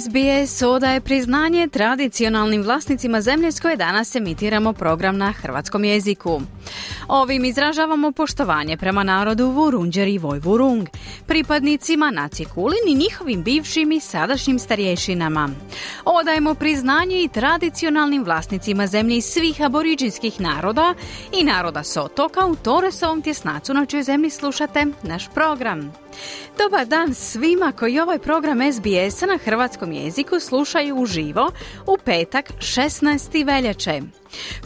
SBS odaje priznanje tradicionalnim vlasnicima zemlje s koje danas emitiramo program na hrvatskom jeziku. Ovim izražavamo poštovanje prema narodu Vurunđer i Vojvurung, pripadnicima nacije Kulin i njihovim bivšim i sadašnjim starješinama. Odajemo priznanje i tradicionalnim vlasnicima zemlje svih aboriđinskih naroda i naroda s otoka u Toresovom tjesnacu na čoj zemlji slušate naš program. Dobar dan svima koji ovaj program SBS na hrvatskom jeziku slušaju uživo u petak 16. veljače.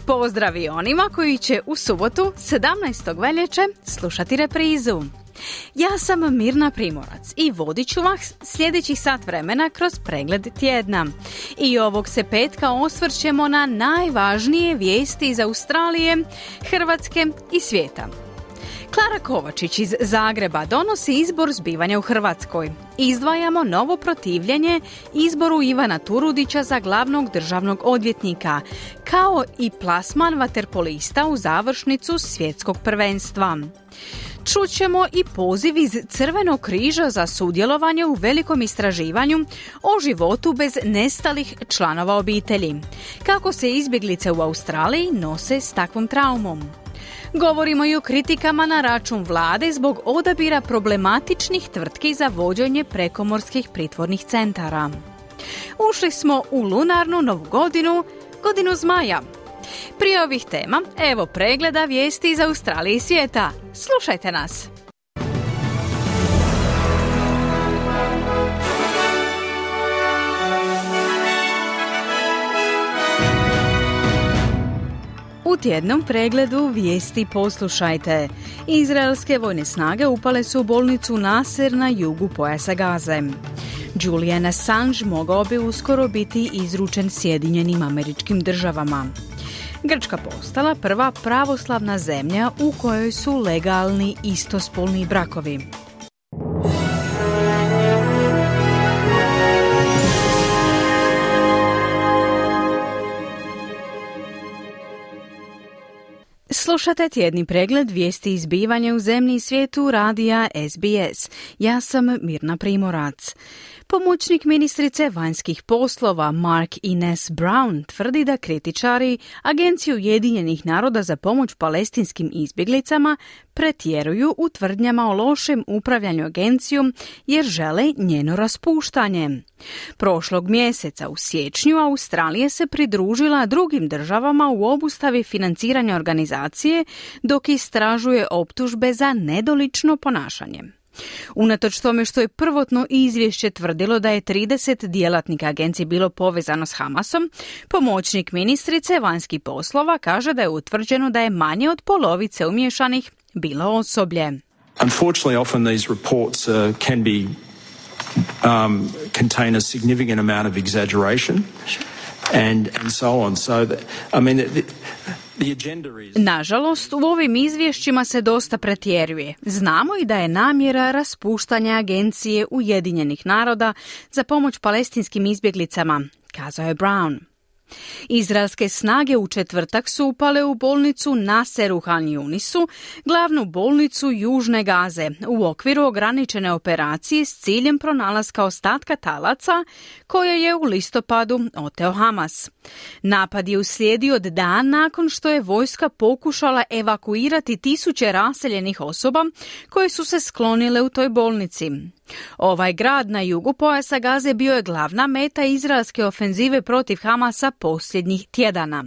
Pozdravi onima koji će u subotu 17. veljače slušati reprizu. Ja sam Mirna Primorac i vodit ću vas sljedećih sat vremena kroz pregled tjedna. I ovog se petka osvrćemo na najvažnije vijesti iz Australije, Hrvatske i svijeta. Klara Kovačić iz Zagreba donosi izbor zbivanja u Hrvatskoj. Izdvajamo novo protivljenje izboru Ivana Turudića za glavnog državnog odvjetnika, kao i plasman vaterpolista u završnicu svjetskog prvenstva. Čućemo i poziv iz Crvenog križa za sudjelovanje u velikom istraživanju o životu bez nestalih članova obitelji. Kako se izbjeglice u Australiji nose s takvom traumom. Govorimo i o kritikama na račun vlade zbog odabira problematičnih tvrtki za vođenje prekomorskih pritvornih centara. Ušli smo u lunarnu novu godinu, godinu zmaja. Prije ovih tema, evo pregleda vijesti iz Australije i svijeta. Slušajte nas! Tjednom pregledu vijesti poslušajte. Izraelske vojne snage upale su u bolnicu Nasir na jugu pojasa Gaze. Julian Assange mogao bi uskoro biti izručen Sjedinjenim američkim državama. Grčka postala prva pravoslavna zemlja u kojoj su legalni istospolni brakovi. Slušate tjedni pregled vijesti izbivanja u zemlji i svijetu radija SBS. Ja sam Mirna Primorac. Pomoćnik ministrice vanjskih poslova Mark Ines Brown tvrdi da kritičari Agenciju Ujedinjenih naroda za pomoć palestinskim izbjeglicama pretjeruju u tvrdnjama o lošem upravljanju agencijom jer žele njeno raspuštanje. Prošlog mjeseca u siječnju Australija se pridružila drugim državama u obustavi financiranja organizacije dok istražuje optužbe za nedolično ponašanje. Unatoč tome što je prvotno izvješće tvrdilo da je 30 djelatnika agencije bilo povezano s Hamasom, pomoćnik ministrice vanjskih poslova kaže da je utvrđeno da je manje od polovice umješanih bilo osoblje. Unfortunately, often these reports uh, can be um, contain a significant amount of exaggeration and, and so on. So, that, I mean, the, Nažalost, u ovim izvješćima se dosta pretjeruje. Znamo i da je namjera raspuštanja agencije Ujedinjenih naroda za pomoć palestinskim izbjeglicama, kazao je Brown. Izraelske snage u četvrtak su upale u bolnicu Naseru Han Yunisu, glavnu bolnicu Južne Gaze, u okviru ograničene operacije s ciljem pronalaska ostatka talaca koje je u listopadu oteo Hamas. Napad je uslijedio dan nakon što je vojska pokušala evakuirati tisuće raseljenih osoba koje su se sklonile u toj bolnici. Ovaj grad na jugu pojasa Gaze bio je glavna meta izraelske ofenzive protiv Hamasa posljednjih tjedana.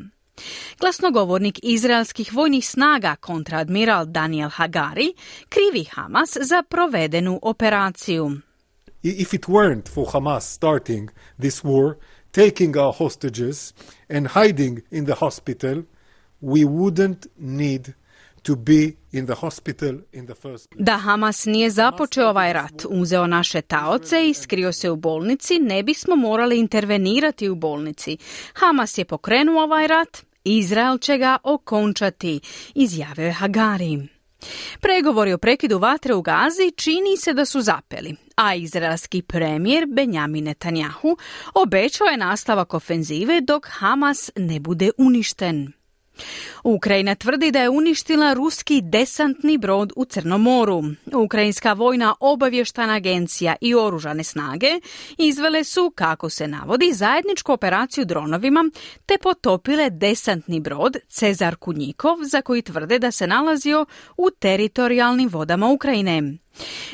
Glasnogovornik izraelskih vojnih snaga kontradmiral Daniel Hagari krivi Hamas za provedenu operaciju. If it weren't for Hamas starting this war, taking our hostages and hiding in the hospital, we wouldn't need to be in the hospital in the first place. Da Hamas nije započeo ovaj rat, uzeo naše taoce i skrio se u bolnici, ne bismo morali intervenirati u bolnici. Hamas je pokrenuo ovaj rat, Izrael će ga okončati, izjavio je Hagari. Pregovori o prekidu vatre u Gazi čini se da su zapeli, a izraelski premijer Benjamin Netanjahu obećao je nastavak ofenzive dok Hamas ne bude uništen. Ukrajina tvrdi da je uništila ruski desantni brod u Crnom moru. Ukrajinska vojna obavještana agencija i oružane snage izvele su, kako se navodi, zajedničku operaciju dronovima te potopile desantni brod Cezar Kunjikov za koji tvrde da se nalazio u teritorijalnim vodama Ukrajine.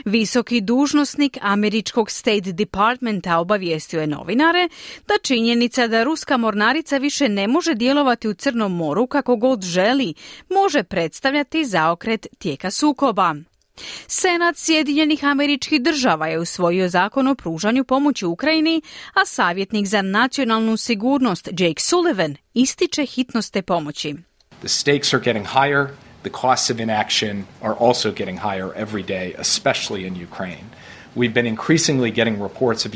Visoki dužnosnik američkog State Departmenta obavijestio je novinare da činjenica da ruska mornarica više ne može djelovati u Crnom moru kako god želi može predstavljati zaokret tijeka sukoba. Senat Sjedinjenih američkih država je usvojio zakon o pružanju pomoći Ukrajini, a savjetnik za nacionalnu sigurnost Jake Sullivan ističe hitnost te pomoći. The costs of inaction are also getting higher every day, especially in Ukraine. We've been increasingly getting reports of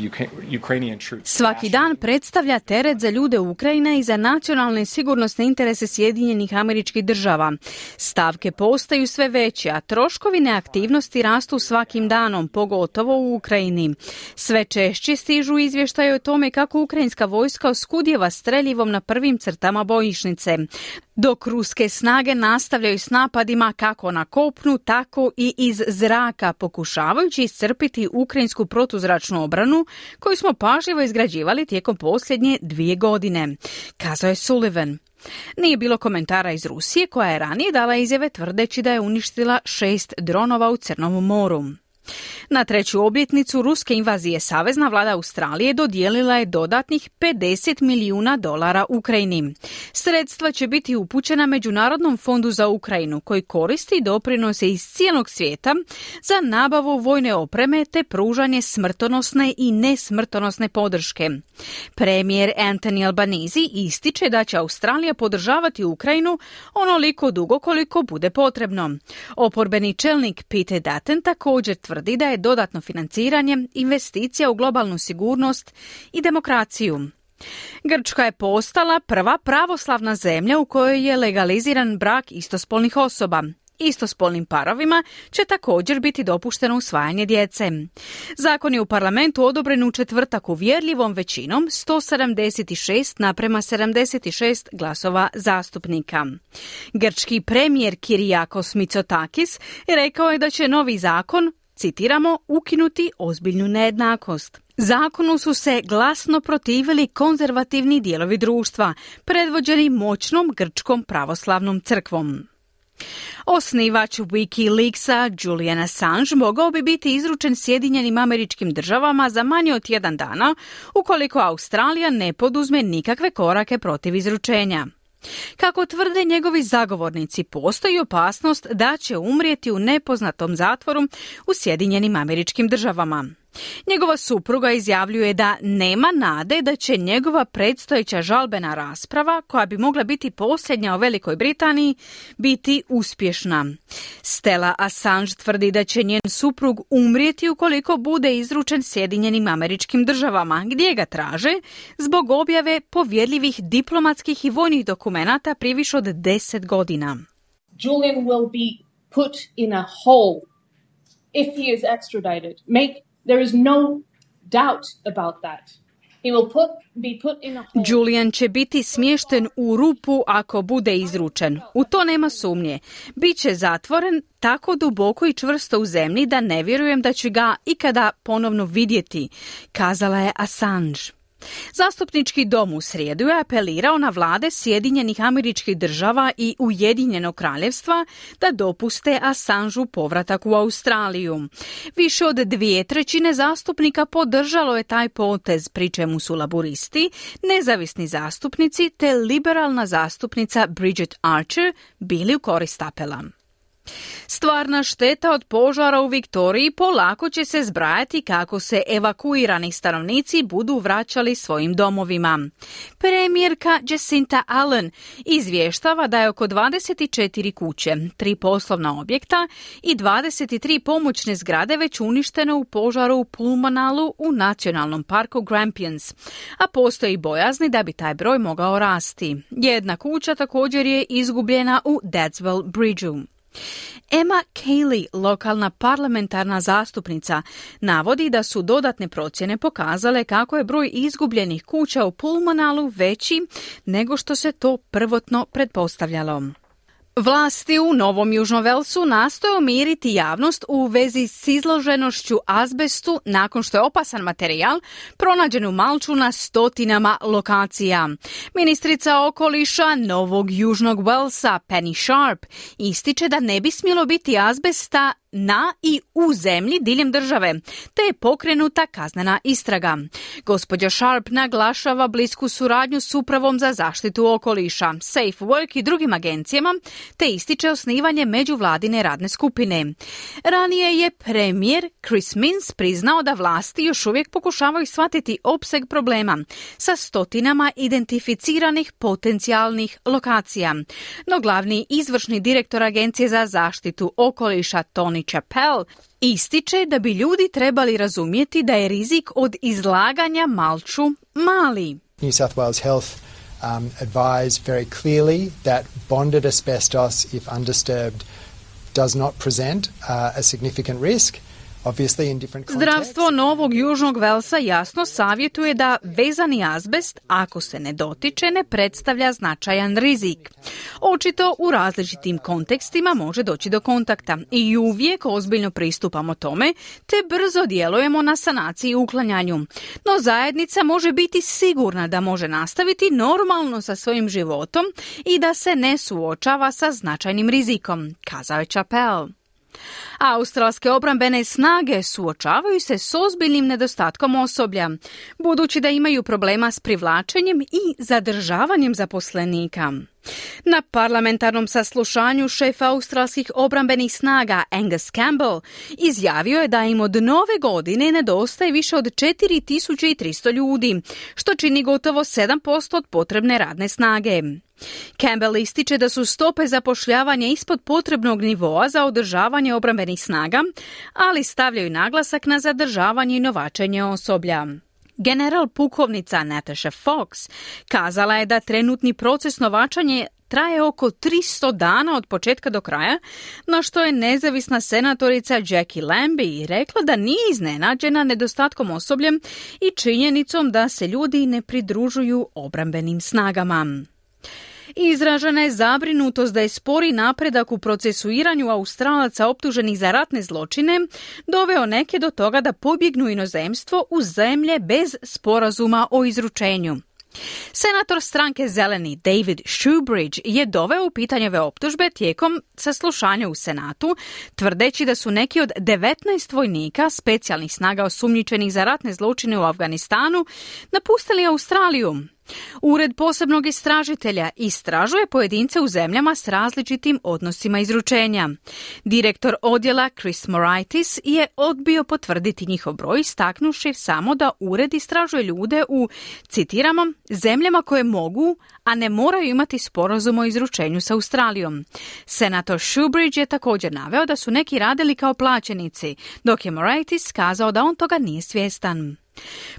Ukrainian troops. Svaki dan predstavlja teret za ljude Ukrajine i za nacionalne sigurnosne interese Sjedinjenih američkih država. Stavke postaju sve veće, a troškovi neaktivnosti rastu svakim danom, pogotovo u Ukrajini. Sve češće stižu izvještaje o tome kako ukrajinska vojska oskudjeva streljivom na prvim crtama bojišnice dok ruske snage nastavljaju s napadima kako na kopnu, tako i iz zraka, pokušavajući iscrpiti ukrajinsku protuzračnu obranu koju smo pažljivo izgrađivali tijekom posljednje dvije godine, kazao je Sullivan. Nije bilo komentara iz Rusije koja je ranije dala izjave tvrdeći da je uništila šest dronova u Crnom moru. Na treću obljetnicu ruske invazije Savezna vlada Australije dodijelila je dodatnih 50 milijuna dolara Ukrajini. Sredstva će biti upućena Međunarodnom fondu za Ukrajinu koji koristi doprinose iz cijelog svijeta za nabavu vojne opreme te pružanje smrtonosne i nesmrtonosne podrške. Premijer Anthony Albanizi ističe da će Australija podržavati Ukrajinu onoliko dugo koliko bude potrebno. Oporbeni čelnik Pete Daten također tvrdi da je dodatno financiranje investicija u globalnu sigurnost i demokraciju. Grčka je postala prva pravoslavna zemlja u kojoj je legaliziran brak istospolnih osoba. Istospolnim parovima će također biti dopušteno usvajanje djece. Zakon je u parlamentu odobren u četvrtak uvjerljivom većinom 176 naprema 76 glasova zastupnika. Grčki premijer Kirijakos Mitsotakis rekao je da će novi zakon citiramo, ukinuti ozbiljnu nejednakost. Zakonu su se glasno protivili konzervativni dijelovi društva, predvođeni moćnom grčkom pravoslavnom crkvom. Osnivač Wikileaksa Julian Assange mogao bi biti izručen Sjedinjenim američkim državama za manje od jedan dana ukoliko Australija ne poduzme nikakve korake protiv izručenja. Kako tvrde njegovi zagovornici, postoji opasnost da će umrijeti u nepoznatom zatvoru u Sjedinjenim američkim državama. Njegova supruga izjavljuje da nema nade da će njegova predstojeća žalbena rasprava, koja bi mogla biti posljednja u Velikoj Britaniji, biti uspješna. Stella Assange tvrdi da će njen suprug umrijeti ukoliko bude izručen Sjedinjenim američkim državama, gdje ga traže zbog objave povjerljivih diplomatskih i vojnih dokumenata prije od deset godina. Julian will be put in a hole if he is extradited. Make There is no doubt about that. Julian će biti smješten u rupu ako bude izručen. U to nema sumnje. Biće zatvoren tako duboko i čvrsto u zemlji da ne vjerujem da ću ga ikada ponovno vidjeti, kazala je Assange. Zastupnički dom u srijedu je apelirao na vlade Sjedinjenih američkih država i Ujedinjenog kraljevstva da dopuste Assanžu povratak u Australiju. Više od dvije trećine zastupnika podržalo je taj potez, pri čemu su laboristi, nezavisni zastupnici te liberalna zastupnica Bridget Archer bili u korist apela. Stvarna šteta od požara u Viktoriji polako će se zbrajati kako se evakuirani stanovnici budu vraćali svojim domovima. Premijerka Jacinta Allen izvještava da je oko 24 kuće, tri poslovna objekta i 23 pomoćne zgrade već uništene u požaru u Pulmonalu u nacionalnom parku Grampians, a postoji bojazni da bi taj broj mogao rasti. Jedna kuća također je izgubljena u Dadswell Bridgeu. Emma Cayley, lokalna parlamentarna zastupnica, navodi da su dodatne procjene pokazale kako je broj izgubljenih kuća u Pulmonalu veći nego što se to prvotno pretpostavljalo. Vlasti u Novom Južnom Velsu nastoje umiriti javnost u vezi s izloženošću azbestu nakon što je opasan materijal pronađen u Malču na stotinama lokacija. Ministrica okoliša Novog Južnog Velsa Penny Sharp ističe da ne bi smjelo biti azbesta na i u zemlji diljem države, te je pokrenuta kaznena istraga. Gospođa Sharp naglašava blisku suradnju s upravom za zaštitu okoliša, Safe Work i drugim agencijama, te ističe osnivanje međuvladine radne skupine. Ranije je premijer Chris Mins priznao da vlasti još uvijek pokušavaju shvatiti opseg problema sa stotinama identificiranih potencijalnih lokacija. No glavni izvršni direktor Agencije za zaštitu okoliša Tony Tony Chappell ističe da bi ljudi trebali razumjeti da je rizik od izlaganja malču mali. New South Wales Health um, advise very clearly that bonded asbestos, if undisturbed, does not present uh, a significant risk. Zdravstvo Novog Južnog Velsa jasno savjetuje da vezani azbest, ako se ne dotiče, ne predstavlja značajan rizik. Očito u različitim kontekstima može doći do kontakta i uvijek ozbiljno pristupamo tome, te brzo djelujemo na sanaciji i uklanjanju. No zajednica može biti sigurna da može nastaviti normalno sa svojim životom i da se ne suočava sa značajnim rizikom, kazao je Chappell. Australske obrambene snage suočavaju se s ozbiljnim nedostatkom osoblja, budući da imaju problema s privlačenjem i zadržavanjem zaposlenika. Na parlamentarnom saslušanju šef australskih obrambenih snaga Angus Campbell izjavio je da im od nove godine nedostaje više od 4300 ljudi, što čini gotovo 7% od potrebne radne snage. Campbell ističe da su stope zapošljavanja ispod potrebnog nivoa za održavanje obrambenih snaga, ali stavljaju naglasak na zadržavanje i novačenje osoblja. General pukovnica Natasha Fox kazala je da trenutni proces novačanja traje oko 300 dana od početka do kraja, na što je nezavisna senatorica Jackie Lambie rekla da nije iznenađena nedostatkom osobljem i činjenicom da se ljudi ne pridružuju obrambenim snagama. Izražena je zabrinutost da je spori napredak u procesuiranju Australaca optuženih za ratne zločine doveo neke do toga da pobjegnu inozemstvo u zemlje bez sporazuma o izručenju. Senator stranke Zeleni David Shoebridge je doveo u pitanje ove optužbe tijekom saslušanja u Senatu, tvrdeći da su neki od 19 vojnika specijalnih snaga osumnjičenih za ratne zločine u Afganistanu napustili Australiju. Ured posebnog istražitelja istražuje pojedince u zemljama s različitim odnosima izručenja. Direktor odjela Chris Moraitis je odbio potvrditi njihov broj, staknuši samo da ured istražuje ljude u, citiramo, zemljama koje mogu, a ne moraju imati sporazum o izručenju sa Australijom. Senator Shoebridge je također naveo da su neki radili kao plaćenici, dok je Moraitis kazao da on toga nije svjestan.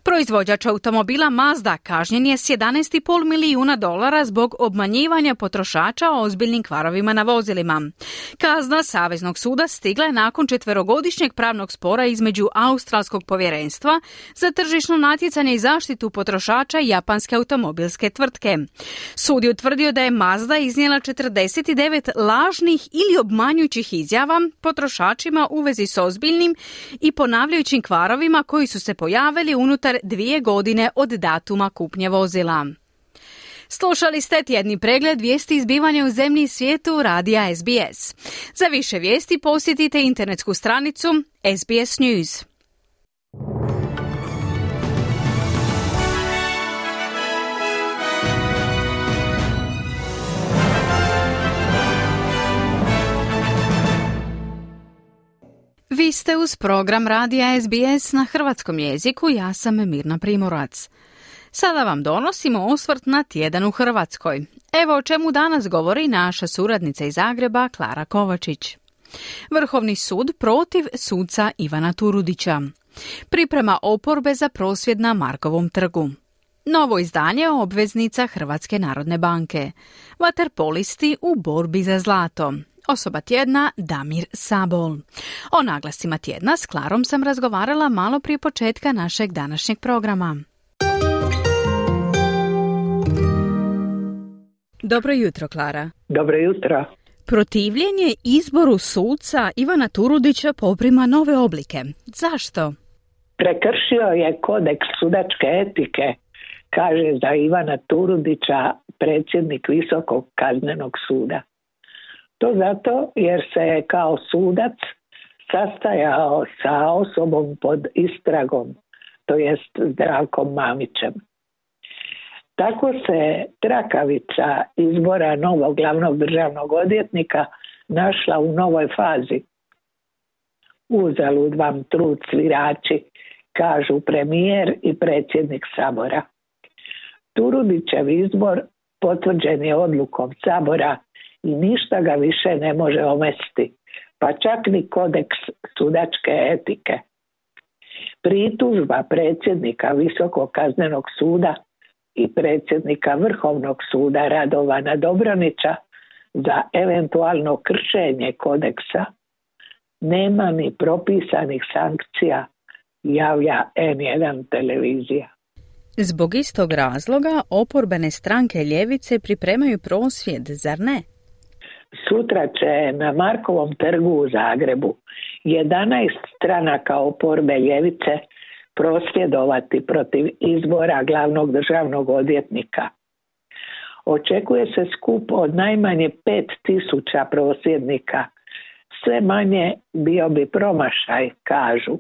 Proizvođač automobila Mazda kažnjen je s 11,5 milijuna dolara zbog obmanjivanja potrošača o ozbiljnim kvarovima na vozilima. Kazna Saveznog suda stigla je nakon četverogodišnjeg pravnog spora između Australskog povjerenstva za tržišno natjecanje i zaštitu potrošača japanske automobilske tvrtke. Sud je utvrdio da je Mazda iznijela 49 lažnih ili obmanjujućih izjava potrošačima u vezi s ozbiljnim i ponavljajućim kvarovima koji su se pojavili unutar dvije godine od datuma kupnje vozila. Slušali ste tjedni pregled vijesti izbivanja u zemlji i svijetu radija SBS. Za više vijesti posjetite internetsku stranicu SBS News. Vi ste uz program Radija SBS na hrvatskom jeziku, ja sam Mirna Primorac. Sada vam donosimo osvrt na tjedan u Hrvatskoj. Evo o čemu danas govori naša suradnica iz Zagreba, Klara Kovačić. Vrhovni sud protiv suca Ivana Turudića. Priprema oporbe za prosvjed na Markovom trgu. Novo izdanje obveznica Hrvatske narodne banke. Vaterpolisti u borbi za zlato. Osoba tjedna Damir Sabol. O naglasima tjedna s Klarom sam razgovarala malo prije početka našeg današnjeg programa. Dobro jutro, Klara. Dobro jutro. Protivljenje izboru suca Ivana Turudića poprima nove oblike. Zašto? Prekršio je kodeks sudačke etike, kaže za Ivana Turudića predsjednik Visokog kaznenog suda. To zato jer se je kao sudac sastajao sa osobom pod istragom, to jest Zdravkom Mamićem. Tako se trakavica izbora novog glavnog državnog odvjetnika našla u novoj fazi. Uzalud vam trud svirači, kažu premijer i predsjednik Sabora. Turudićev izbor potvrđen je odlukom Sabora i ništa ga više ne može omesti, pa čak ni kodeks sudačke etike. Pritužba predsjednika Visokog kaznenog suda i predsjednika Vrhovnog suda Radovana Dobronića za eventualno kršenje kodeksa nema ni propisanih sankcija, javlja N1 televizija. Zbog istog razloga oporbene stranke ljevice pripremaju prosvjed, zar ne? Sutra će na Markovom trgu u Zagrebu 11 stranaka oporbe ljevice prosvjedovati protiv izbora glavnog državnog odvjetnika. Očekuje se skup od najmanje 5000 prosvjednika. Sve manje bio bi promašaj, kažu.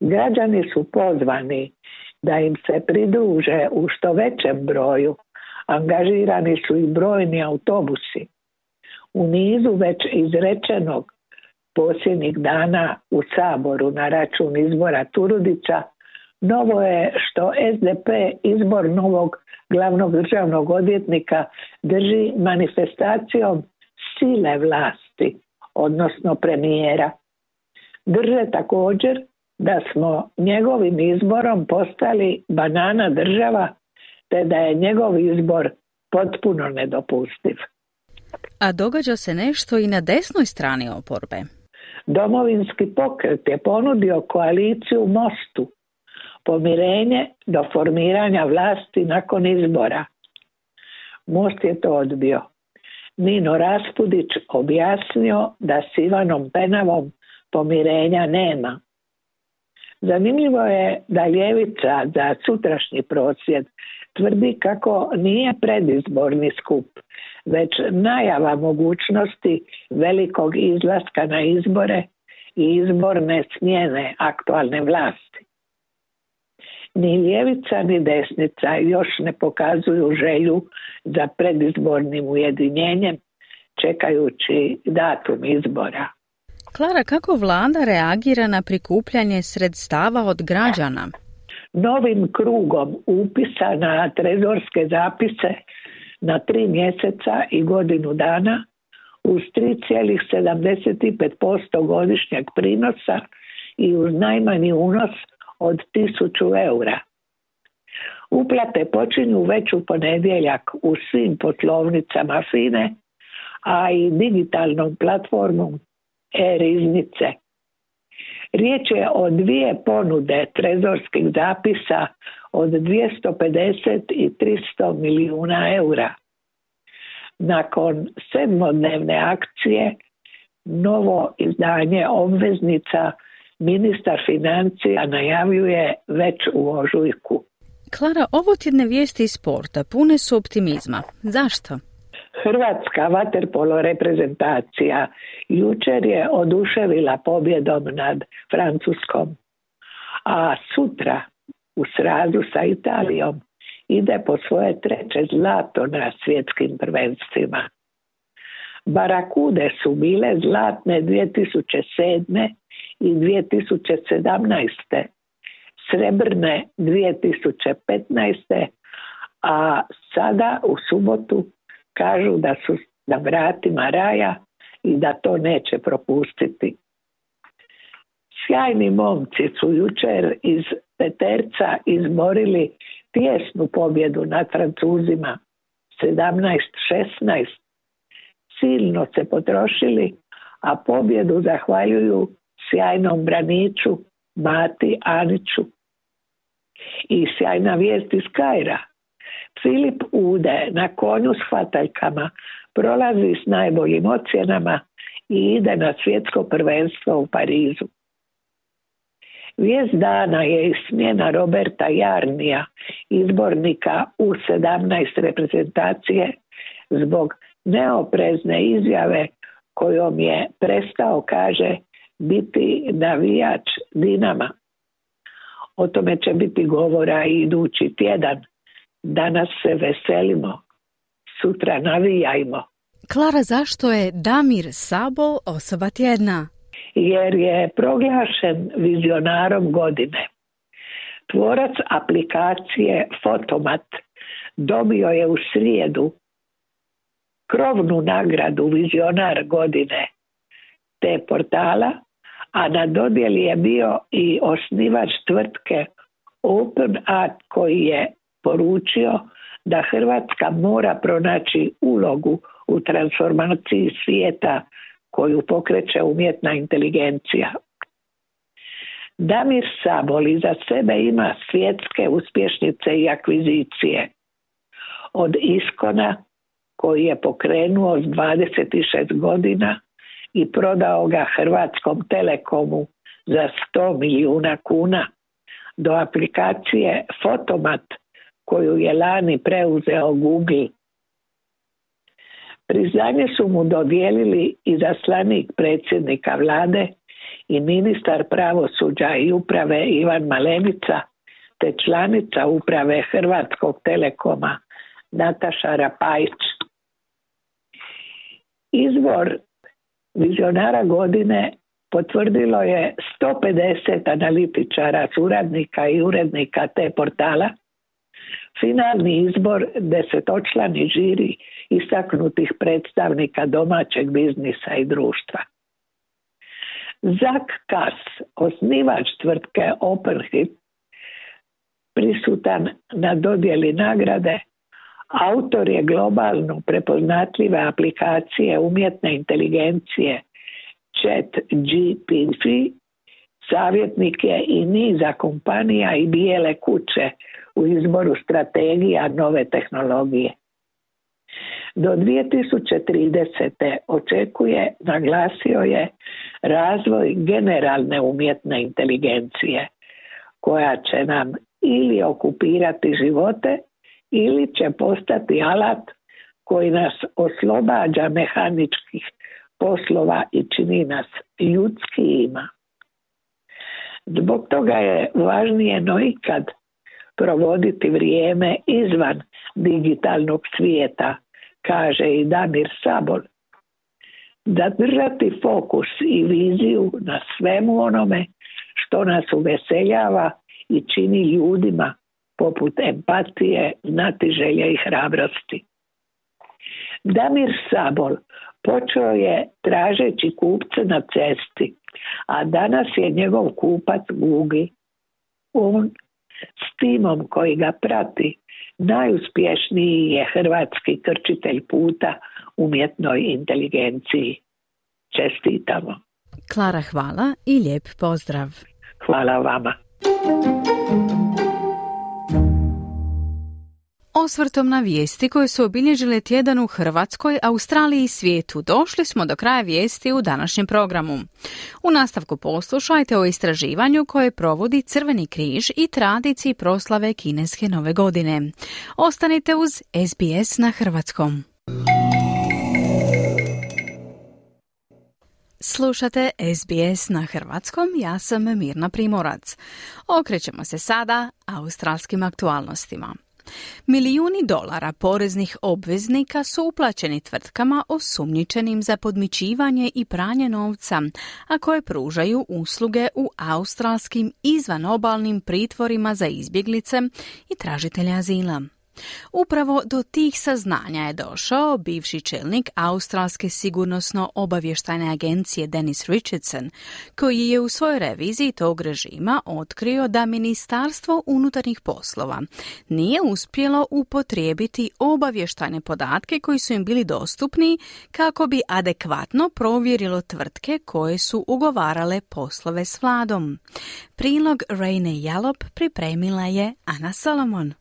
Građani su pozvani da im se pridruže u što većem broju. Angažirani su i brojni autobusi. U nizu već izrečenog posljednjih dana u Saboru na račun izbora Turudića, novo je što SDP izbor novog glavnog državnog odvjetnika drži manifestacijom sile vlasti, odnosno premijera. Drže također da smo njegovim izborom postali banana država, te da je njegov izbor potpuno nedopustiv. A događa se nešto i na desnoj strani oporbe. Domovinski pokret je ponudio koaliciju Mostu, pomirenje do formiranja vlasti nakon izbora. Most je to odbio. Nino Raspudić objasnio da s Ivanom Penavom pomirenja nema. Zanimljivo je da ljevica za sutrašnji prosvjed tvrdi kako nije predizborni skup, već najava mogućnosti velikog izlaska na izbore i izborne smjene aktualne vlasti. Ni ljevica ni desnica još ne pokazuju želju za predizbornim ujedinjenjem čekajući datum izbora. Klara, kako vlada reagira na prikupljanje sredstava od građana? Novim krugom upisa na trezorske zapise na tri mjeseca i godinu dana uz 3,75% godišnjeg prinosa i uz najmanji unos od 1000 eura. Uplate počinju već u ponedjeljak u svim poslovnicama FINE, a i digitalnom platformom e-riznice. Riječ je o dvije ponude trezorskih zapisa od 250 i 300 milijuna eura. Nakon sedmodnevne akcije novo izdanje obveznica ministar financija najavljuje već u ožujku. Klara, ovo tjedne vijesti iz sporta pune su optimizma. Zašto? Hrvatska vaterpolo reprezentacija jučer je oduševila pobjedom nad Francuskom, a sutra u sradu sa Italijom ide po svoje treće zlato na svjetskim prvenstvima. Barakude su bile zlatne 2007. i 2017. Srebrne 2015. A sada u subotu kažu da su na vratima raja i da to neće propustiti. Sjajni momci su jučer iz Peterca izborili tjesnu pobjedu nad Francuzima 17-16. Silno se potrošili, a pobjedu zahvaljuju sjajnom braniču Mati Aniću. I sjajna vijest iz Kajra. Filip Ude na konju s hvataljkama prolazi s najboljim ocjenama i ide na svjetsko prvenstvo u Parizu. Vijest dana je i smjena Roberta Jarnija, izbornika u 17 reprezentacije, zbog neoprezne izjave kojom je prestao, kaže, biti navijač Dinama. O tome će biti govora i idući tjedan. Danas se veselimo, sutra navijajmo. Klara, zašto je Damir Sabo osoba tjedna? jer je proglašen vizionarom godine. Tvorac aplikacije Fotomat dobio je u srijedu krovnu nagradu vizionar godine te portala, a na dodjeli je bio i osnivač tvrtke Open Art koji je poručio da Hrvatska mora pronaći ulogu u transformaciji svijeta koju pokreće umjetna inteligencija. Damir Sabol iza sebe ima svjetske uspješnice i akvizicije. Od Iskona koji je pokrenuo s 26 godina i prodao ga Hrvatskom telekomu za 100 milijuna kuna do aplikacije Fotomat koju je lani preuzeo Google Priznanje su mu dodijelili i zaslanik predsjednika vlade i ministar pravosuđa i uprave Ivan Malenica te članica uprave Hrvatskog telekoma Nataša Rapajić. Izbor vizionara godine potvrdilo je 150 analitičara, suradnika i urednika te portala. Finalni izbor desetočlani žiri istaknutih predstavnika domaćeg biznisa i društva. Zak Kass, osnivač tvrtke OpenHit, prisutan na dodjeli nagrade, autor je globalno prepoznatljive aplikacije umjetne inteligencije Chat GPT, savjetnik je i niza kompanija i bijele kuće u izboru strategija nove tehnologije. Do 2030. očekuje, naglasio je, razvoj generalne umjetne inteligencije koja će nam ili okupirati živote ili će postati alat koji nas oslobađa mehaničkih poslova i čini nas ljudskijima. Zbog toga je važnije no ikad provoditi vrijeme izvan digitalnog svijeta kaže i Damir Sabol, zadržati fokus i viziju na svemu onome što nas uveseljava i čini ljudima poput empatije, znatiželje i hrabrosti. Damir Sabol počeo je tražeći kupce na cesti, a danas je njegov kupac Google. On s timom koji ga prati najuspješniji je hrvatski krčitelj puta umjetnoj inteligenciji. Čestitamo. Klara, hvala i lijep pozdrav. Hvala vama. Osvrtom na vijesti koje su obilježile tjedan u Hrvatskoj, Australiji i svijetu došli smo do kraja vijesti u današnjem programu. U nastavku poslušajte o istraživanju koje provodi Crveni križ i tradiciji proslave kineske nove godine. Ostanite uz SBS na Hrvatskom. Slušate SBS na hrvatskom, ja sam Mirna Primorac. Okrećemo se sada australskim aktualnostima. Milijuni dolara poreznih obveznika su uplaćeni tvrtkama osumnjičenim za podmićivanje i pranje novca, a koje pružaju usluge u australskim izvanobalnim pritvorima za izbjeglice i tražitelje azila. Upravo do tih saznanja je došao bivši čelnik Australske sigurnosno obavještajne agencije Dennis Richardson, koji je u svojoj reviziji tog režima otkrio da Ministarstvo unutarnjih poslova nije uspjelo upotrijebiti obavještajne podatke koji su im bili dostupni kako bi adekvatno provjerilo tvrtke koje su ugovarale poslove s vladom. Prilog Raine Jalop pripremila je Ana Solomon.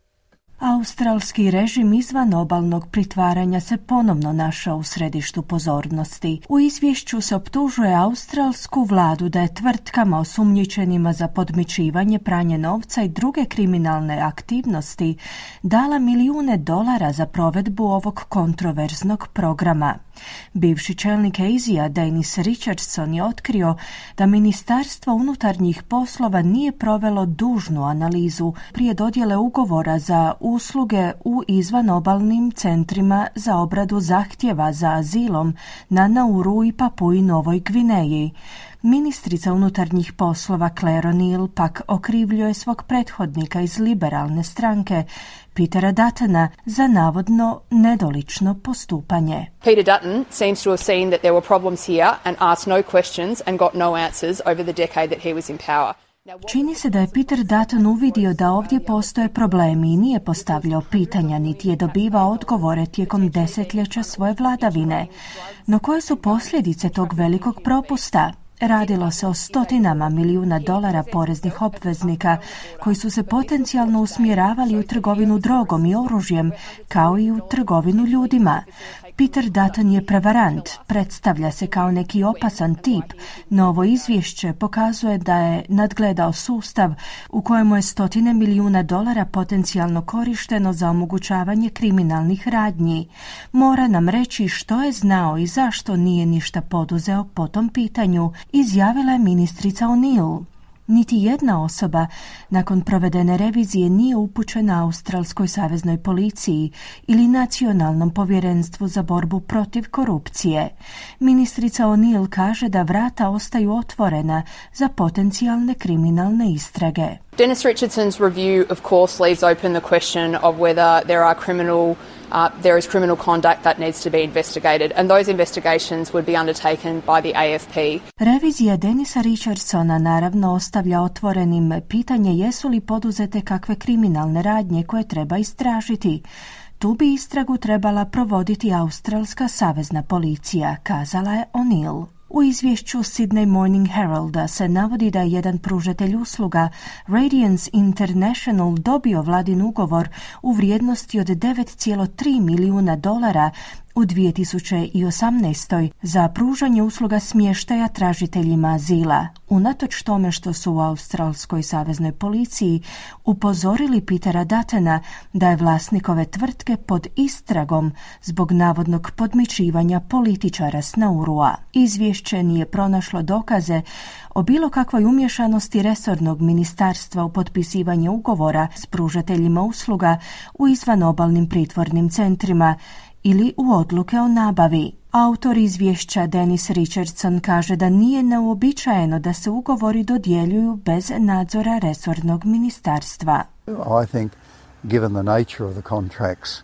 Australski režim izvan obalnog pritvaranja se ponovno našao u središtu pozornosti. U izvješću se optužuje australsku vladu da je tvrtkama osumnjičenima za podmićivanje, pranje novca i druge kriminalne aktivnosti dala milijune dolara za provedbu ovog kontroverznog programa. Bivši čelnik Azija Dennis Richardson je otkrio da Ministarstvo unutarnjih poslova nije provelo dužnu analizu prije dodjele ugovora za usluge u izvanobalnim centrima za obradu zahtjeva za azilom na Nauru i Papui Novoj Gvineji. Ministrica unutarnjih poslova Claire O'Neill pak okrivljuje svog prethodnika iz liberalne stranke, Petera Duttona, za navodno nedolično postupanje. Peter Dutton seems to have seen that there were problems here and asked no questions and got no answers over the decade that he was in power. Čini se da je Peter Dutton uvidio da ovdje postoje problemi i nije postavljao pitanja niti je dobivao odgovore tijekom desetljeća svoje vladavine. No koje su posljedice tog velikog propusta? Radilo se o stotinama milijuna dolara poreznih obveznika koji su se potencijalno usmjeravali u trgovinu drogom i oružjem kao i u trgovinu ljudima. Peter Dutton je prevarant, predstavlja se kao neki opasan tip, no ovo izvješće pokazuje da je nadgledao sustav u kojemu je stotine milijuna dolara potencijalno korišteno za omogućavanje kriminalnih radnji. Mora nam reći što je znao i zašto nije ništa poduzeo po tom pitanju, izjavila je ministrica O'Neill. Niti jedna osoba nakon provedene revizije nije upućena Australskoj saveznoj policiji ili Nacionalnom povjerenstvu za borbu protiv korupcije. Ministrica O'Neill kaže da vrata ostaju otvorena za potencijalne kriminalne istrage. Dennis Richardson's review of course leaves open the question of whether there are criminal uh, there is criminal conduct that needs to be investigated and those investigations would be undertaken by the AFP. Revizija Denisa Richardsona naravno ostavlja otvorenim pitanje jesu li poduzete kakve kriminalne radnje koje treba istražiti. Tu bi istragu trebala provoditi Australska savezna policija, kazala je O'Neill. U izvješću Sydney Morning Heralda se navodi da je jedan pružatelj usluga Radiance International dobio vladin ugovor u vrijednosti od 9,3 milijuna dolara u 2018. za pružanje usluga smještaja tražiteljima azila. Unatoč tome što su u Australskoj saveznoj policiji upozorili Petera Datena da je vlasnikove tvrtke pod istragom zbog navodnog podmičivanja političara s Naurua. Izvješće nije pronašlo dokaze o bilo kakvoj umješanosti resornog ministarstva u potpisivanje ugovora s pružateljima usluga u izvanobalnim pritvornim centrima ili u odluke o nabavi. Autor izvješća Dennis Richardson kaže da nije neuobičajeno da se ugovori dodjeljuju bez nadzora resornog ministarstva. I think given the nature of the contracts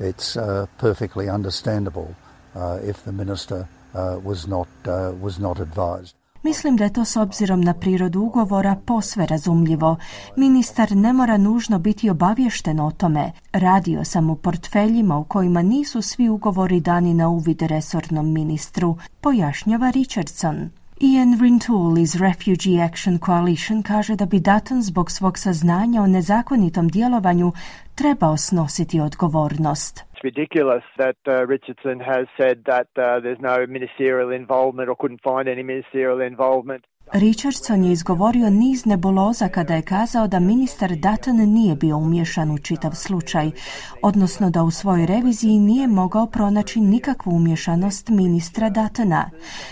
it's uh, perfectly understandable uh, if the minister uh, was not uh, was not advised. Mislim da je to s obzirom na prirodu ugovora posve razumljivo. Ministar ne mora nužno biti obavješten o tome. Radio sam u portfeljima u kojima nisu svi ugovori dani na uvid resornom ministru, pojašnjava Richardson. Ian Rintoul iz Refugee Action Coalition kaže da bi Dutton zbog svog saznanja o nezakonitom djelovanju trebao snositi odgovornost. It's ridiculous that uh, Richardson has said that uh, there's no ministerial involvement or couldn't find any ministerial involvement. Richardson je izgovorio niz nebuloza kada je kazao da ministar Dutton nije bio umješan u čitav slučaj, odnosno da u svojoj reviziji nije mogao pronaći nikakvu umješanost ministra Duttona.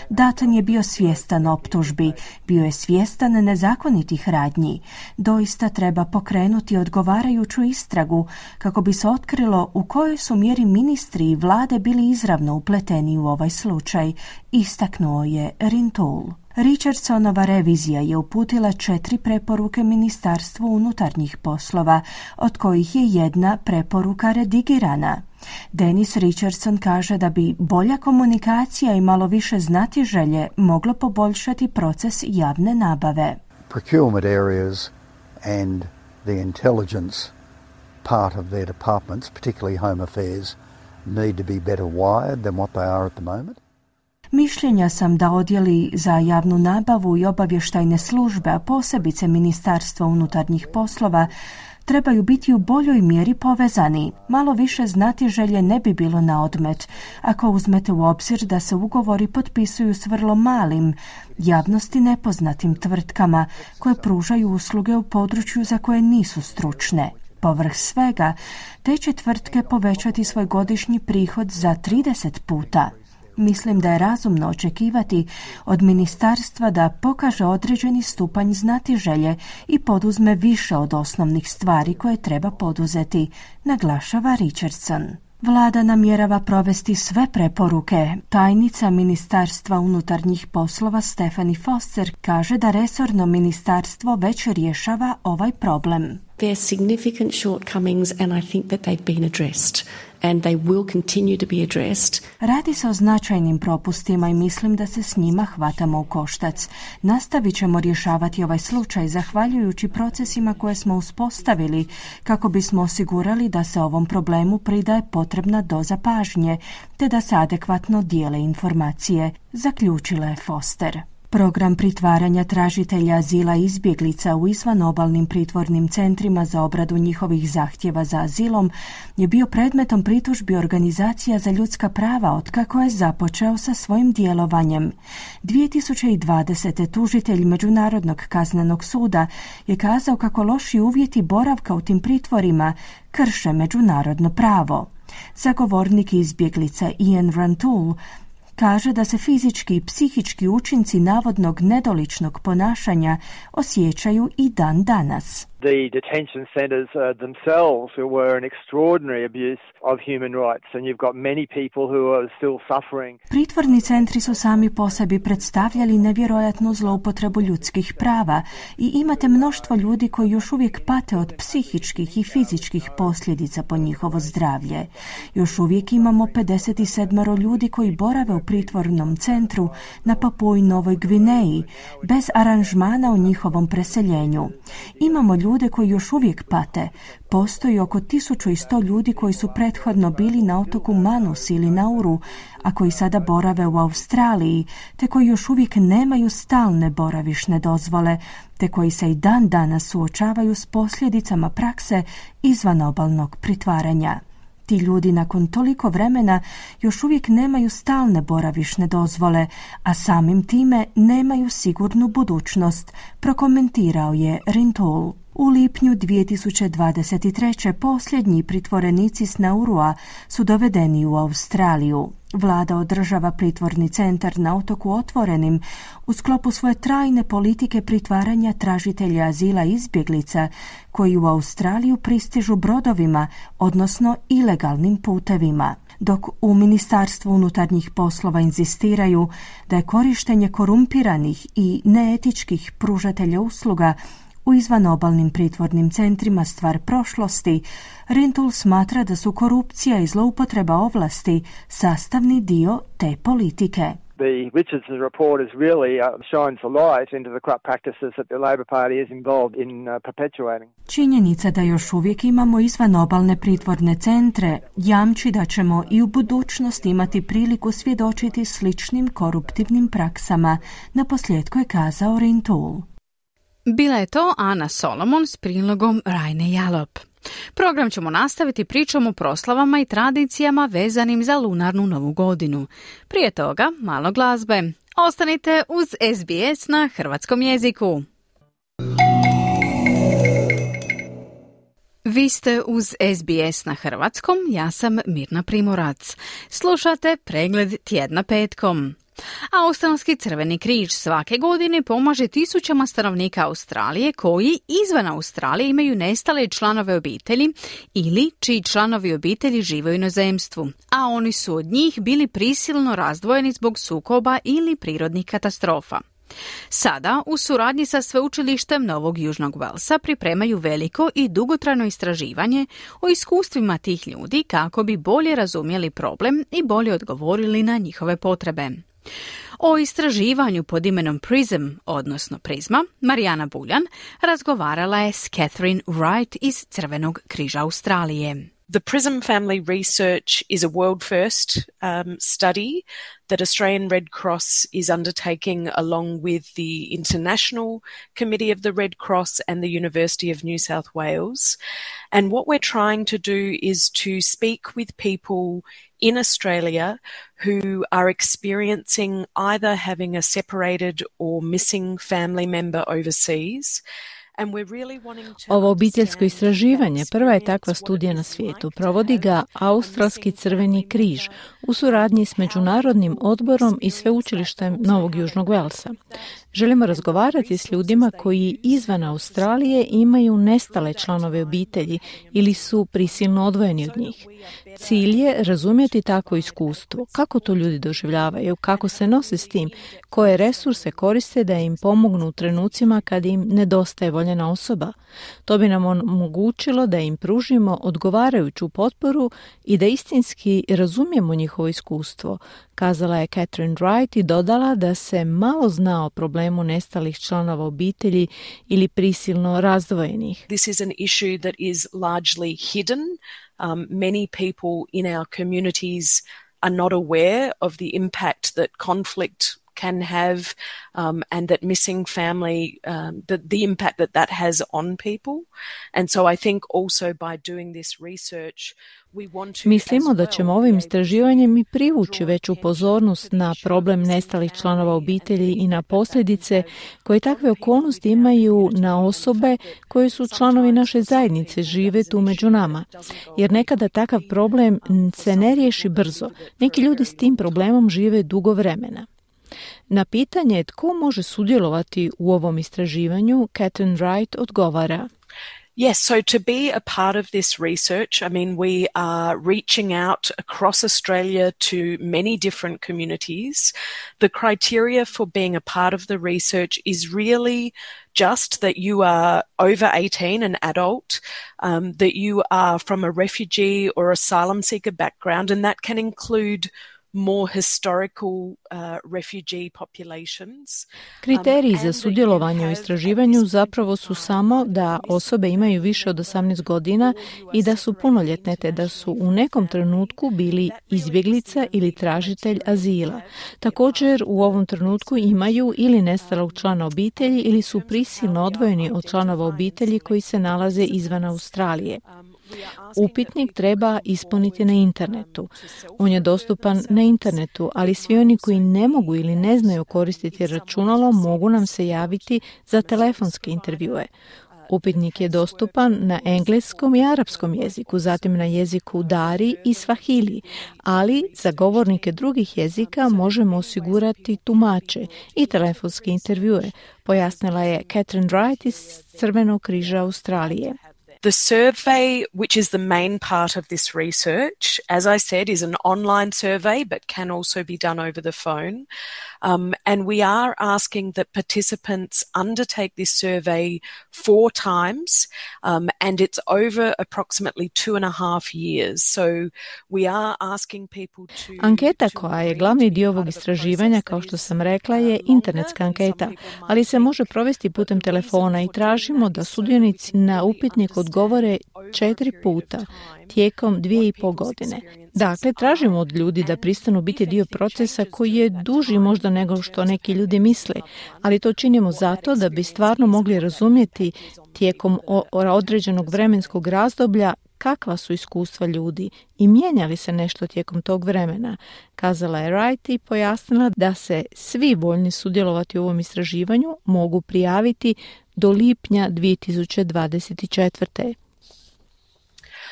Dutton je bio svjestan optužbi, bio je svjestan nezakonitih radnji. Doista treba pokrenuti odgovarajuću istragu kako bi se otkrilo u kojoj su mjeri ministri i vlade bili izravno upleteni u ovaj slučaj, istaknuo je Rintoul. Richardsonova revizija je uputila četiri preporuke Ministarstvu unutarnjih poslova, od kojih je jedna preporuka redigirana. Denis Richardson kaže da bi bolja komunikacija i malo više znati želje moglo poboljšati proces javne nabave. Procurement areas and the intelligence part of their departments, particularly home affairs, need to be better wired than what they are at the moment. Mišljenja sam da odjeli za javnu nabavu i obavještajne službe, a posebice Ministarstva unutarnjih poslova, trebaju biti u boljoj mjeri povezani. Malo više znati želje ne bi bilo na odmet, ako uzmete u obzir da se ugovori potpisuju s vrlo malim, javnosti nepoznatim tvrtkama koje pružaju usluge u području za koje nisu stručne. Povrh svega, te će tvrtke povećati svoj godišnji prihod za 30 puta. Mislim da je razumno očekivati od ministarstva da pokaže određeni stupanj znati želje i poduzme više od osnovnih stvari koje treba poduzeti, naglašava Richardson. Vlada namjerava provesti sve preporuke. Tajnica Ministarstva unutarnjih poslova Stefani Foster kaže da resorno ministarstvo već rješava ovaj problem. There significant shortcomings and I think that they've been addressed and they will continue to be addressed. Radi se o značajnim propustima i mislim da se s njima hvatamo u koštac. Nastavit ćemo rješavati ovaj slučaj zahvaljujući procesima koje smo uspostavili kako bismo osigurali da se ovom problemu pridaje potrebna doza pažnje te da se adekvatno dijele informacije, zaključila je Foster. Program pritvaranja tražitelja azila izbjeglica u izvan obalnim pritvornim centrima za obradu njihovih zahtjeva za azilom je bio predmetom pritužbi organizacija za ljudska prava otkako je započeo sa svojim djelovanjem. 2020. tužitelj Međunarodnog kaznenog suda je kazao kako loši uvjeti boravka u tim pritvorima krše međunarodno pravo. Zagovornik izbjeglica Ian Rantoul kaže da se fizički i psihički učinci navodnog nedoličnog ponašanja osjećaju i dan danas. The detention centres uh, themselves were an extraordinary abuse of human rights and you've got many people who are still suffering. Pritvorni centri su sami po sebi predstavljali nevjerojatnu zloupotrebu ljudskih prava i imate mnoštvo ljudi koji još uvijek pate od psihičkih i fizičkih posljedica po njihovo zdravlje. Još uvijek imamo 57 ljudi koji borave u pritvornom centru na Papuji Novoj Gvineji bez aranžmana u njihovom preseljenju. Imamo ljudi ljude koji još uvijek pate. Postoji oko 1100 ljudi koji su prethodno bili na otoku Manus ili Nauru, a koji sada borave u Australiji, te koji još uvijek nemaju stalne boravišne dozvole, te koji se i dan danas suočavaju s posljedicama prakse izvan obalnog pritvaranja. Ti ljudi nakon toliko vremena još uvijek nemaju stalne boravišne dozvole, a samim time nemaju sigurnu budućnost, prokomentirao je Rintol. U lipnju 2023. posljednji pritvorenici s Naurua su dovedeni u Australiju. Vlada održava pritvorni centar na otoku otvorenim u sklopu svoje trajne politike pritvaranja tražitelja azila izbjeglica koji u Australiju pristižu brodovima, odnosno ilegalnim putevima dok u Ministarstvu unutarnjih poslova inzistiraju da je korištenje korumpiranih i neetičkih pružatelja usluga u izvanobalnim pritvornim centrima stvar prošlosti, Rintul smatra da su korupcija i zloupotreba ovlasti sastavni dio te politike. The Richardson report is really uh, shines a light into the corrupt practices that the Labor Party is involved in uh, perpetuating. Činjenica da još uvijek imamo izvanobalne pritvorne centre jamči da ćemo i u budućnosti imati priliku svjedočiti sličnim koruptivnim praksama, na posljedku je kazao Rintul. Bila je to Ana Solomon s prilogom Rajne Jalop. Program ćemo nastaviti pričom o proslavama i tradicijama vezanim za lunarnu novu godinu. Prije toga malo glazbe. Ostanite uz SBS na hrvatskom jeziku. Vi ste uz SBS na hrvatskom, ja sam Mirna Primorac. Slušate pregled tjedna petkom. Australski crveni križ svake godine pomaže tisućama stanovnika Australije koji izvan Australije imaju nestale članove obitelji ili čiji članovi obitelji žive u inozemstvu, a oni su od njih bili prisilno razdvojeni zbog sukoba ili prirodnih katastrofa. Sada, u suradnji sa sveučilištem Novog Južnog Velsa, pripremaju veliko i dugotrajno istraživanje o iskustvima tih ljudi kako bi bolje razumjeli problem i bolje odgovorili na njihove potrebe. O istraživanju pod imenom PRISM, odnosno Prizma, Marijana Buljan razgovarala je s Catherine Wright iz Crvenog križa Australije. The PRISM family research is a world first um, study that Australian Red Cross is undertaking along with the International Committee of the Red Cross and the University of New South Wales. And what we're trying to do is to speak with people in Australia who are experiencing either having a separated or missing family member overseas Ovo obiteljsko istraživanje prva je takva studija na svijetu. Provodi ga Australski crveni križ u suradnji s Međunarodnim odborom i sveučilištem Novog Južnog Velsa. Želimo razgovarati s ljudima koji izvan Australije imaju nestale članove obitelji ili su prisilno odvojeni od njih. Cilj je razumjeti takvo iskustvo, kako to ljudi doživljavaju, kako se nose s tim, koje resurse koriste da im pomognu u trenucima kad im nedostaje voljena osoba. To bi nam omogućilo da im pružimo odgovarajuću potporu i da istinski razumijemo njihovo iskustvo, kazala je Catherine Wright i dodala da se malo zna o problemu nestalih članova obitelji ili prisilno razdvojenih. This is an issue that is largely hidden. Um, many people in our communities are not aware of the impact that conflict can have um, and that missing family, um, the, the impact that that has on people. And so I think also by doing this research, Mislimo da ćemo ovim istraživanjem i privući veću pozornost na problem nestalih članova obitelji i na posljedice koje takve okolnosti imaju na osobe koje su članovi naše zajednice, žive tu među nama. Jer nekada takav problem se ne riješi brzo. Neki ljudi s tim problemom žive dugo vremena. Na pitanje tko može sudjelovati u ovom istraživanju, Catherine Wright odgovara. Yes, so to be a part of this research, I mean, we are reaching out across Australia to many different communities. The criteria for being a part of the research is really just that you are over 18, an adult, um, that you are from a refugee or asylum seeker background, and that can include more historical uh, refugee populations. Kriteriji za sudjelovanje u istraživanju zapravo su samo da osobe imaju više od 18 godina i da su punoljetne te da su u nekom trenutku bili izbjeglica ili tražitelj azila. Također u ovom trenutku imaju ili nestalog člana obitelji ili su prisilno odvojeni od članova obitelji koji se nalaze izvan Australije. Upitnik treba ispuniti na internetu. On je dostupan na internetu, ali svi oni koji ne mogu ili ne znaju koristiti računalo mogu nam se javiti za telefonske intervjue. Upitnik je dostupan na engleskom i arapskom jeziku, zatim na jeziku Dari i Svahili, ali za govornike drugih jezika možemo osigurati tumače i telefonske intervjue, pojasnila je Catherine Wright iz Crvenog križa Australije. The survey, which is the main part of this research, as I said, is an online survey but can also be done over the phone. Um, and we are asking that participants undertake this survey four times, um, and it's over approximately two and a half years. So we are asking people to... Anketa koja je glavni dio ovog istraživanja, kao što sam rekla, je internetska anketa, ali se može provesti putem telefona i tražimo da sudionici na upitnik odgovore četiri puta tijekom dvije i pol godine. Dakle, tražimo od ljudi da pristanu biti dio procesa koji je duži možda nego što neki ljudi misle, ali to činimo zato da bi stvarno mogli razumjeti tijekom određenog vremenskog razdoblja kakva su iskustva ljudi i mijenja li se nešto tijekom tog vremena. Kazala je Wright i pojasnila da se svi voljni sudjelovati u ovom istraživanju mogu prijaviti do lipnja 2024.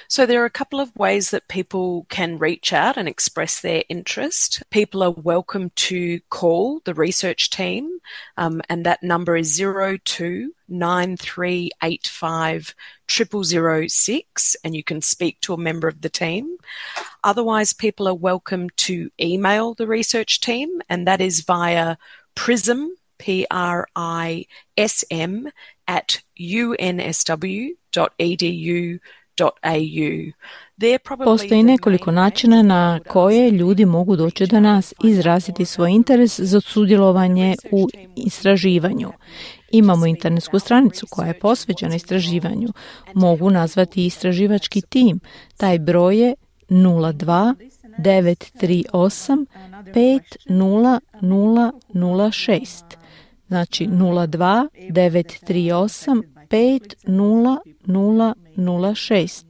So there are a couple of ways that people can reach out and express their interest. People are welcome to call the research team, um, and that number is zero two nine three eight five triple zero six, and you can speak to a member of the team. Otherwise, people are welcome to email the research team, and that is via Prism, P R I S M, at unsw.edu Postoji nekoliko načina na koje ljudi mogu doći do nas i izraziti svoj interes za sudjelovanje u istraživanju. Imamo internetsku stranicu koja je posveđena istraživanju. Mogu nazvati istraživački tim. Taj broj je 02 938 50006. Znači 02 938 50006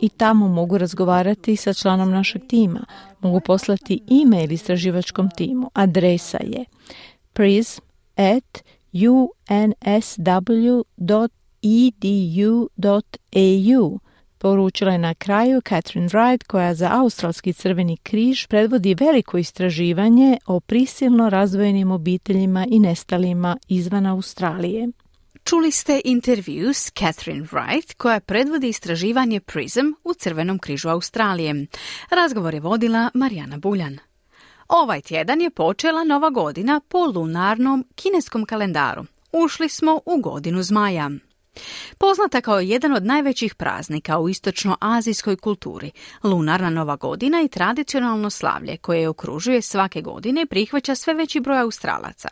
i tamo mogu razgovarati sa članom našeg tima. Mogu poslati e-mail istraživačkom timu. Adresa je prism Poručila je na kraju Catherine Wright koja za Australski crveni križ predvodi veliko istraživanje o prisilno razvojenim obiteljima i nestalima izvan Australije. Čuli ste intervju s Catherine Wright koja predvodi istraživanje PRISM u Crvenom križu Australije. Razgovor je vodila Marijana Buljan. Ovaj tjedan je počela nova godina po lunarnom kineskom kalendaru. Ušli smo u godinu zmaja. Poznata kao jedan od najvećih praznika u istočnoazijskoj kulturi, lunarna nova godina i tradicionalno slavlje koje okružuje svake godine prihvaća sve veći broj Australaca.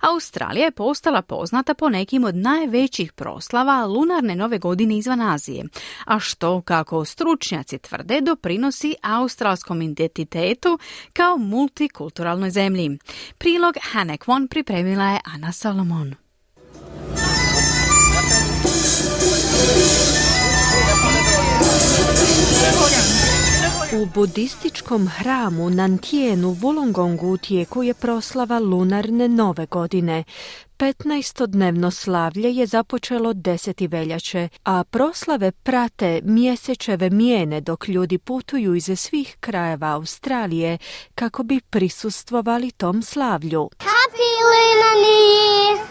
Australija je postala poznata po nekim od najvećih proslava lunarne nove godine izvan Azije, a što, kako stručnjaci tvrde, doprinosi australskom identitetu kao multikulturalnoj zemlji. Prilog Hanek pripremila je Ana Salomon. U budističkom hramu Nantijenu Wollongongu u tijeku je proslava lunarne nove godine. 15-dnevno slavlje je započelo 10. veljače, a proslave prate mjesečeve mijene dok ljudi putuju iz svih krajeva Australije kako bi prisustvovali tom slavlju. Happy Lunar New Year!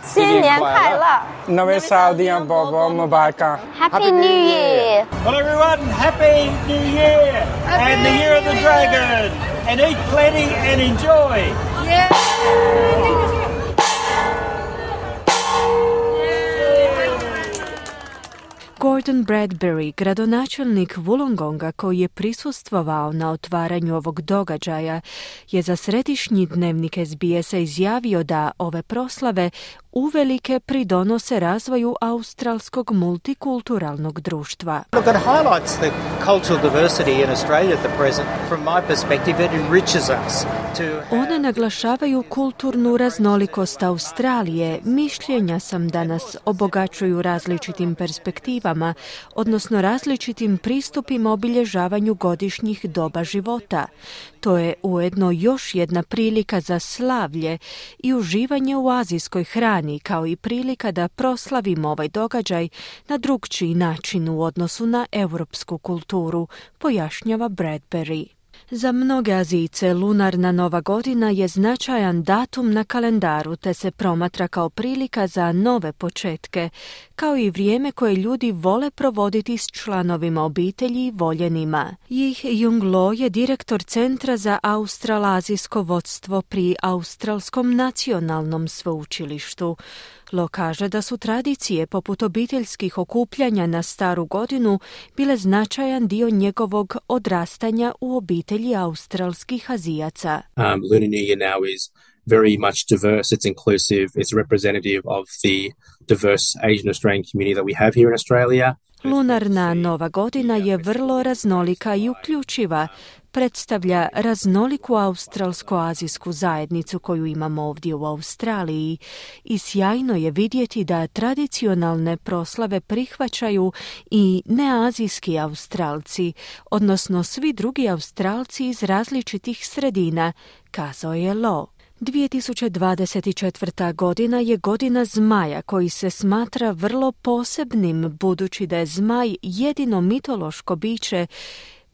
Happy New Year! Well everyone, Happy New Year! And the Year of the Dragon! And eat plenty and enjoy! Yeah! Gordon Bradbury, gradonačelnik Wollongonga koji je prisustvovao na otvaranju ovog događaja, je za središnji dnevnik SBS-a izjavio da ove proslave uvelike pridonose razvoju australskog multikulturalnog društva. Look, it highlights the cultural diversity in Australia at the present. From my perspective, it enriches us to... One naglašavaju kulturnu raznolikost Australije. Mišljenja sam da nas obogačuju različitim perspektivama, odnosno različitim pristupima obilježavanju godišnjih doba života. To je ujedno još jedna prilika za slavlje i uživanje u azijskoj hrani, kao i prilika da proslavimo ovaj događaj na drugčiji način u odnosu na europsku kulturu, pojašnjava Bradbury. Za mnoge Azice lunarna nova godina je značajan datum na kalendaru te se promatra kao prilika za nove početke, kao i vrijeme koje ljudi vole provoditi s članovima obitelji i voljenima. Jih Jung Lo je direktor Centra za australazijsko vodstvo pri Australskom nacionalnom sveučilištu. Lo kaže da su tradicije poput obiteljskih okupljanja na staru godinu bile značajan dio njegovog odrastanja u obitelji australskih Azijaca. Um, Lunar New Year now is very much diverse, it's inclusive, it's representative of the diverse Asian Australian community that we have here in Australia. Lunarna nova godina je vrlo raznolika i uključiva. Predstavlja raznoliku australsko-azijsku zajednicu koju imamo ovdje u Australiji i sjajno je vidjeti da tradicionalne proslave prihvaćaju i neazijski Australci, odnosno svi drugi Australci iz različitih sredina, kazao je Lo. 2024. godina je godina zmaja koji se smatra vrlo posebnim budući da je zmaj jedino mitološko biće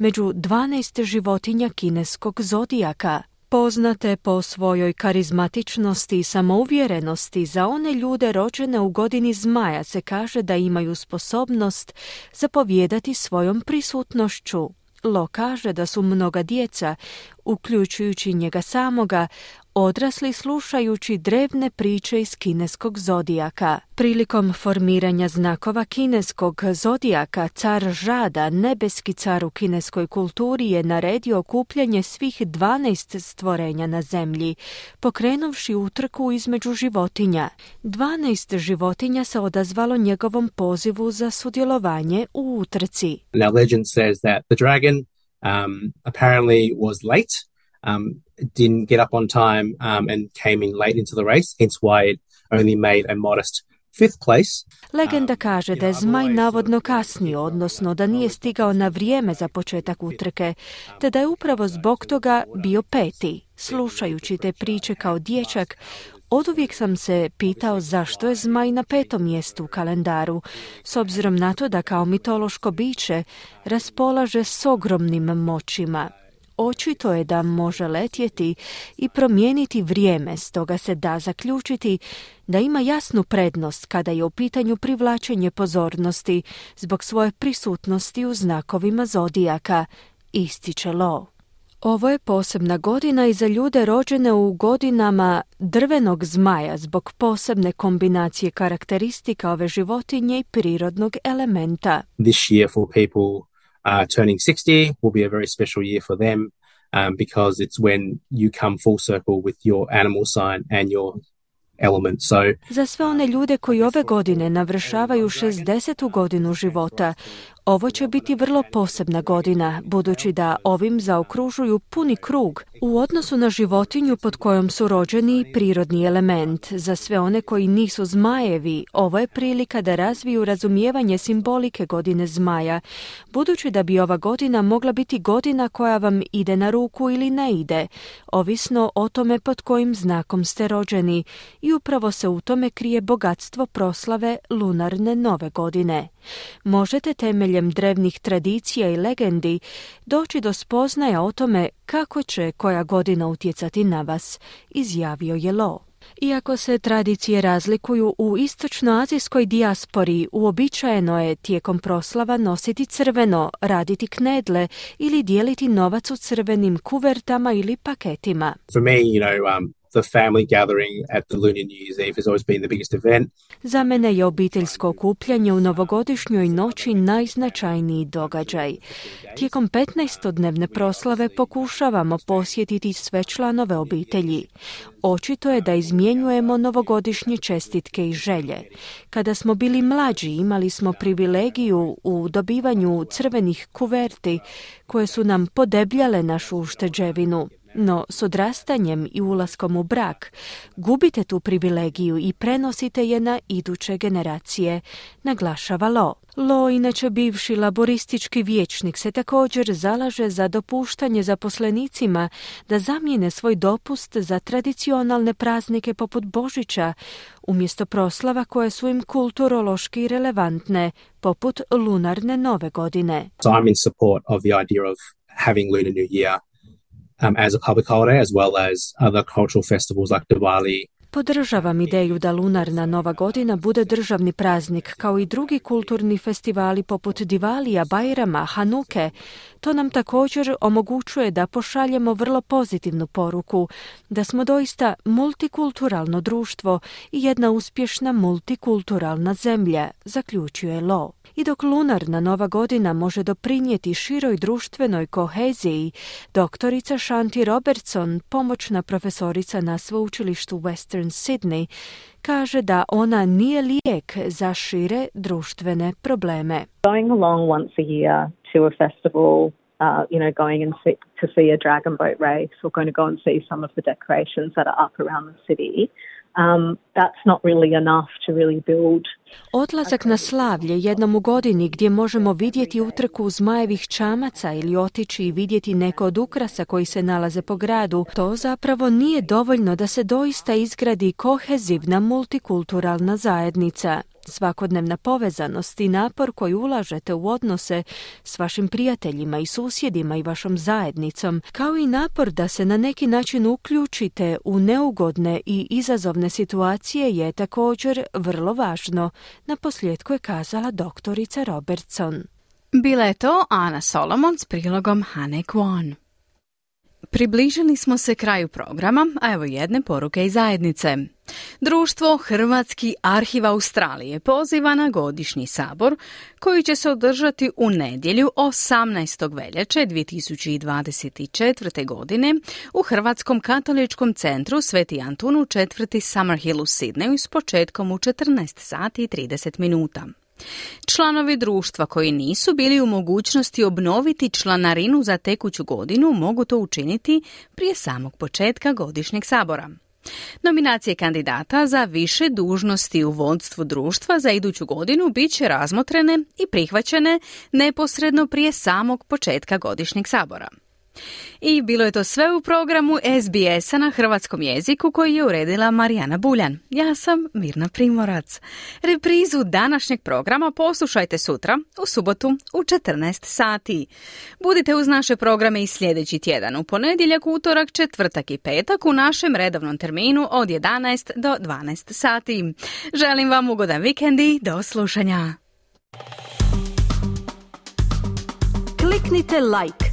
među 12 životinja kineskog zodijaka. Poznate po svojoj karizmatičnosti i samouvjerenosti za one ljude rođene u godini zmaja se kaže da imaju sposobnost zapovijedati svojom prisutnošću. Lo kaže da su mnoga djeca, uključujući njega samoga, odrasli slušajući drevne priče iz kineskog zodijaka. Prilikom formiranja znakova kineskog zodijaka car Žada, nebeski car u kineskoj kulturi, je naredio okupljanje svih 12 stvorenja na zemlji, pokrenuvši utrku između životinja. 12 životinja se odazvalo njegovom pozivu za sudjelovanje u utrci. Now legend says that the dragon um, apparently was late um, didn't get up on time um, and came in late into the race, hence why it only made a modest fifth place. Legenda kaže da je zmaj navodno kasnio, odnosno da nije stigao na vrijeme za početak utrke, te da je upravo zbog toga bio peti. Slušajući te priče kao dječak, Oduvijek sam se pitao zašto je zmaj na petom mjestu u kalendaru, s obzirom na to da kao mitološko biće raspolaže s ogromnim moćima. Očito je da može letjeti i promijeniti vrijeme, stoga se da zaključiti da ima jasnu prednost kada je u pitanju privlačenje pozornosti zbog svoje prisutnosti u znakovima zodijaka, ističe Lo. Ovo je posebna godina i za ljude rođene u godinama drvenog zmaja zbog posebne kombinacije karakteristika ove životinje i prirodnog elementa. This year for people uh, turning 60 will be a very special year for them um, because it's when you come full circle with your animal sign and your element. So, Za sve one ljude koji ove godine navršavaju 60. godinu života, ovo će biti vrlo posebna godina, budući da ovim zaokružuju puni krug u odnosu na životinju pod kojom su rođeni prirodni element. Za sve one koji nisu zmajevi, ovo je prilika da razviju razumijevanje simbolike godine zmaja, budući da bi ova godina mogla biti godina koja vam ide na ruku ili ne ide, ovisno o tome pod kojim znakom ste rođeni i upravo se u tome krije bogatstvo proslave lunarne nove godine. Možete temeljem drevnih tradicija i legendi doći do spoznaja o tome kako će koja godina utjecati na vas, izjavio je Lo. Iako se tradicije razlikuju u istočnoazijskoj dijaspori, uobičajeno je tijekom proslava nositi crveno, raditi knedle ili dijeliti novac u crvenim kuvertama ili paketima. for me, you know, um, the family gathering at the Lunar New Year's Eve always been the biggest event. Za mene je obiteljsko okupljanje u novogodišnjoj noći najznačajniji događaj. Tijekom 15-dnevne proslave pokušavamo posjetiti sve članove obitelji. Očito je da izmjenjujemo novogodišnje čestitke i želje. Kada smo bili mlađi imali smo privilegiju u dobivanju crvenih kuverti koje su nam podebljale našu ušteđevinu. No, s odrastanjem i ulaskom u brak gubite tu privilegiju i prenosite je na iduće generacije, naglašava Lo. Lo, inače bivši laboristički vijećnik, se također zalaže za dopuštanje zaposlenicima da zamijene svoj dopust za tradicionalne praznike poput Božića, umjesto proslava koje su im kulturološki relevantne, poput lunarne nove godine. So support of the idea of having Lunar New Year um, as a public holiday as well as other cultural festivals like Diwali Podržavam ideju da lunarna nova godina bude državni praznik kao i drugi kulturni festivali poput Divalija, Bajrama, Hanuke. To nam također omogućuje da pošaljemo vrlo pozitivnu poruku da smo doista multikulturalno društvo i jedna uspješna multikulturalna zemlja, zaključuje Lo. I dok lunarna nova godina može doprinijeti široj društvenoj koheziji, doktorica Shanti Robertson, pomoćna profesorica na sveučilištu Western Sydney, kaže da ona nije lijek za šire društvene probleme. Going along once a year to a festival uh, you know, going and see, to see a dragon boat race or going to go and see some of the decorations that are up around the city. Um, that's not really enough to really build Odlazak na slavlje jednom u godini gdje možemo vidjeti utrku zmajevih čamaca ili otići i vidjeti neko od ukrasa koji se nalaze po gradu, to zapravo nije dovoljno da se doista izgradi kohezivna multikulturalna zajednica. Svakodnevna povezanost i napor koji ulažete u odnose s vašim prijateljima i susjedima i vašom zajednicom, kao i napor da se na neki način uključite u neugodne i izazovne situacije je također vrlo važno, na posljedku je kazala doktorica Robertson. Bila je to Ana Solomon s prilogom Hane Kwon. Približili smo se kraju programa, a evo jedne poruke iz zajednice. Društvo Hrvatski arhiv Australije poziva na godišnji sabor koji će se održati u nedjelju 18. veljače 2024. godine u Hrvatskom katoličkom centru Sveti Antun u četvrti Summerhill u Sidneju s početkom u 14 sati i 30 minuta. Članovi društva koji nisu bili u mogućnosti obnoviti članarinu za tekuću godinu mogu to učiniti prije samog početka godišnjeg sabora. Nominacije kandidata za više dužnosti u vodstvu društva za iduću godinu bit će razmotrene i prihvaćene neposredno prije samog početka godišnjeg sabora. I bilo je to sve u programu SBS-a na hrvatskom jeziku koji je uredila Marijana Buljan. Ja sam Mirna Primorac. Reprizu današnjeg programa poslušajte sutra, u subotu, u 14 sati. Budite uz naše programe i sljedeći tjedan, u ponedjeljak, utorak, četvrtak i petak u našem redovnom terminu od 11 do 12 sati. Želim vam ugodan vikend i do slušanja. Kliknite like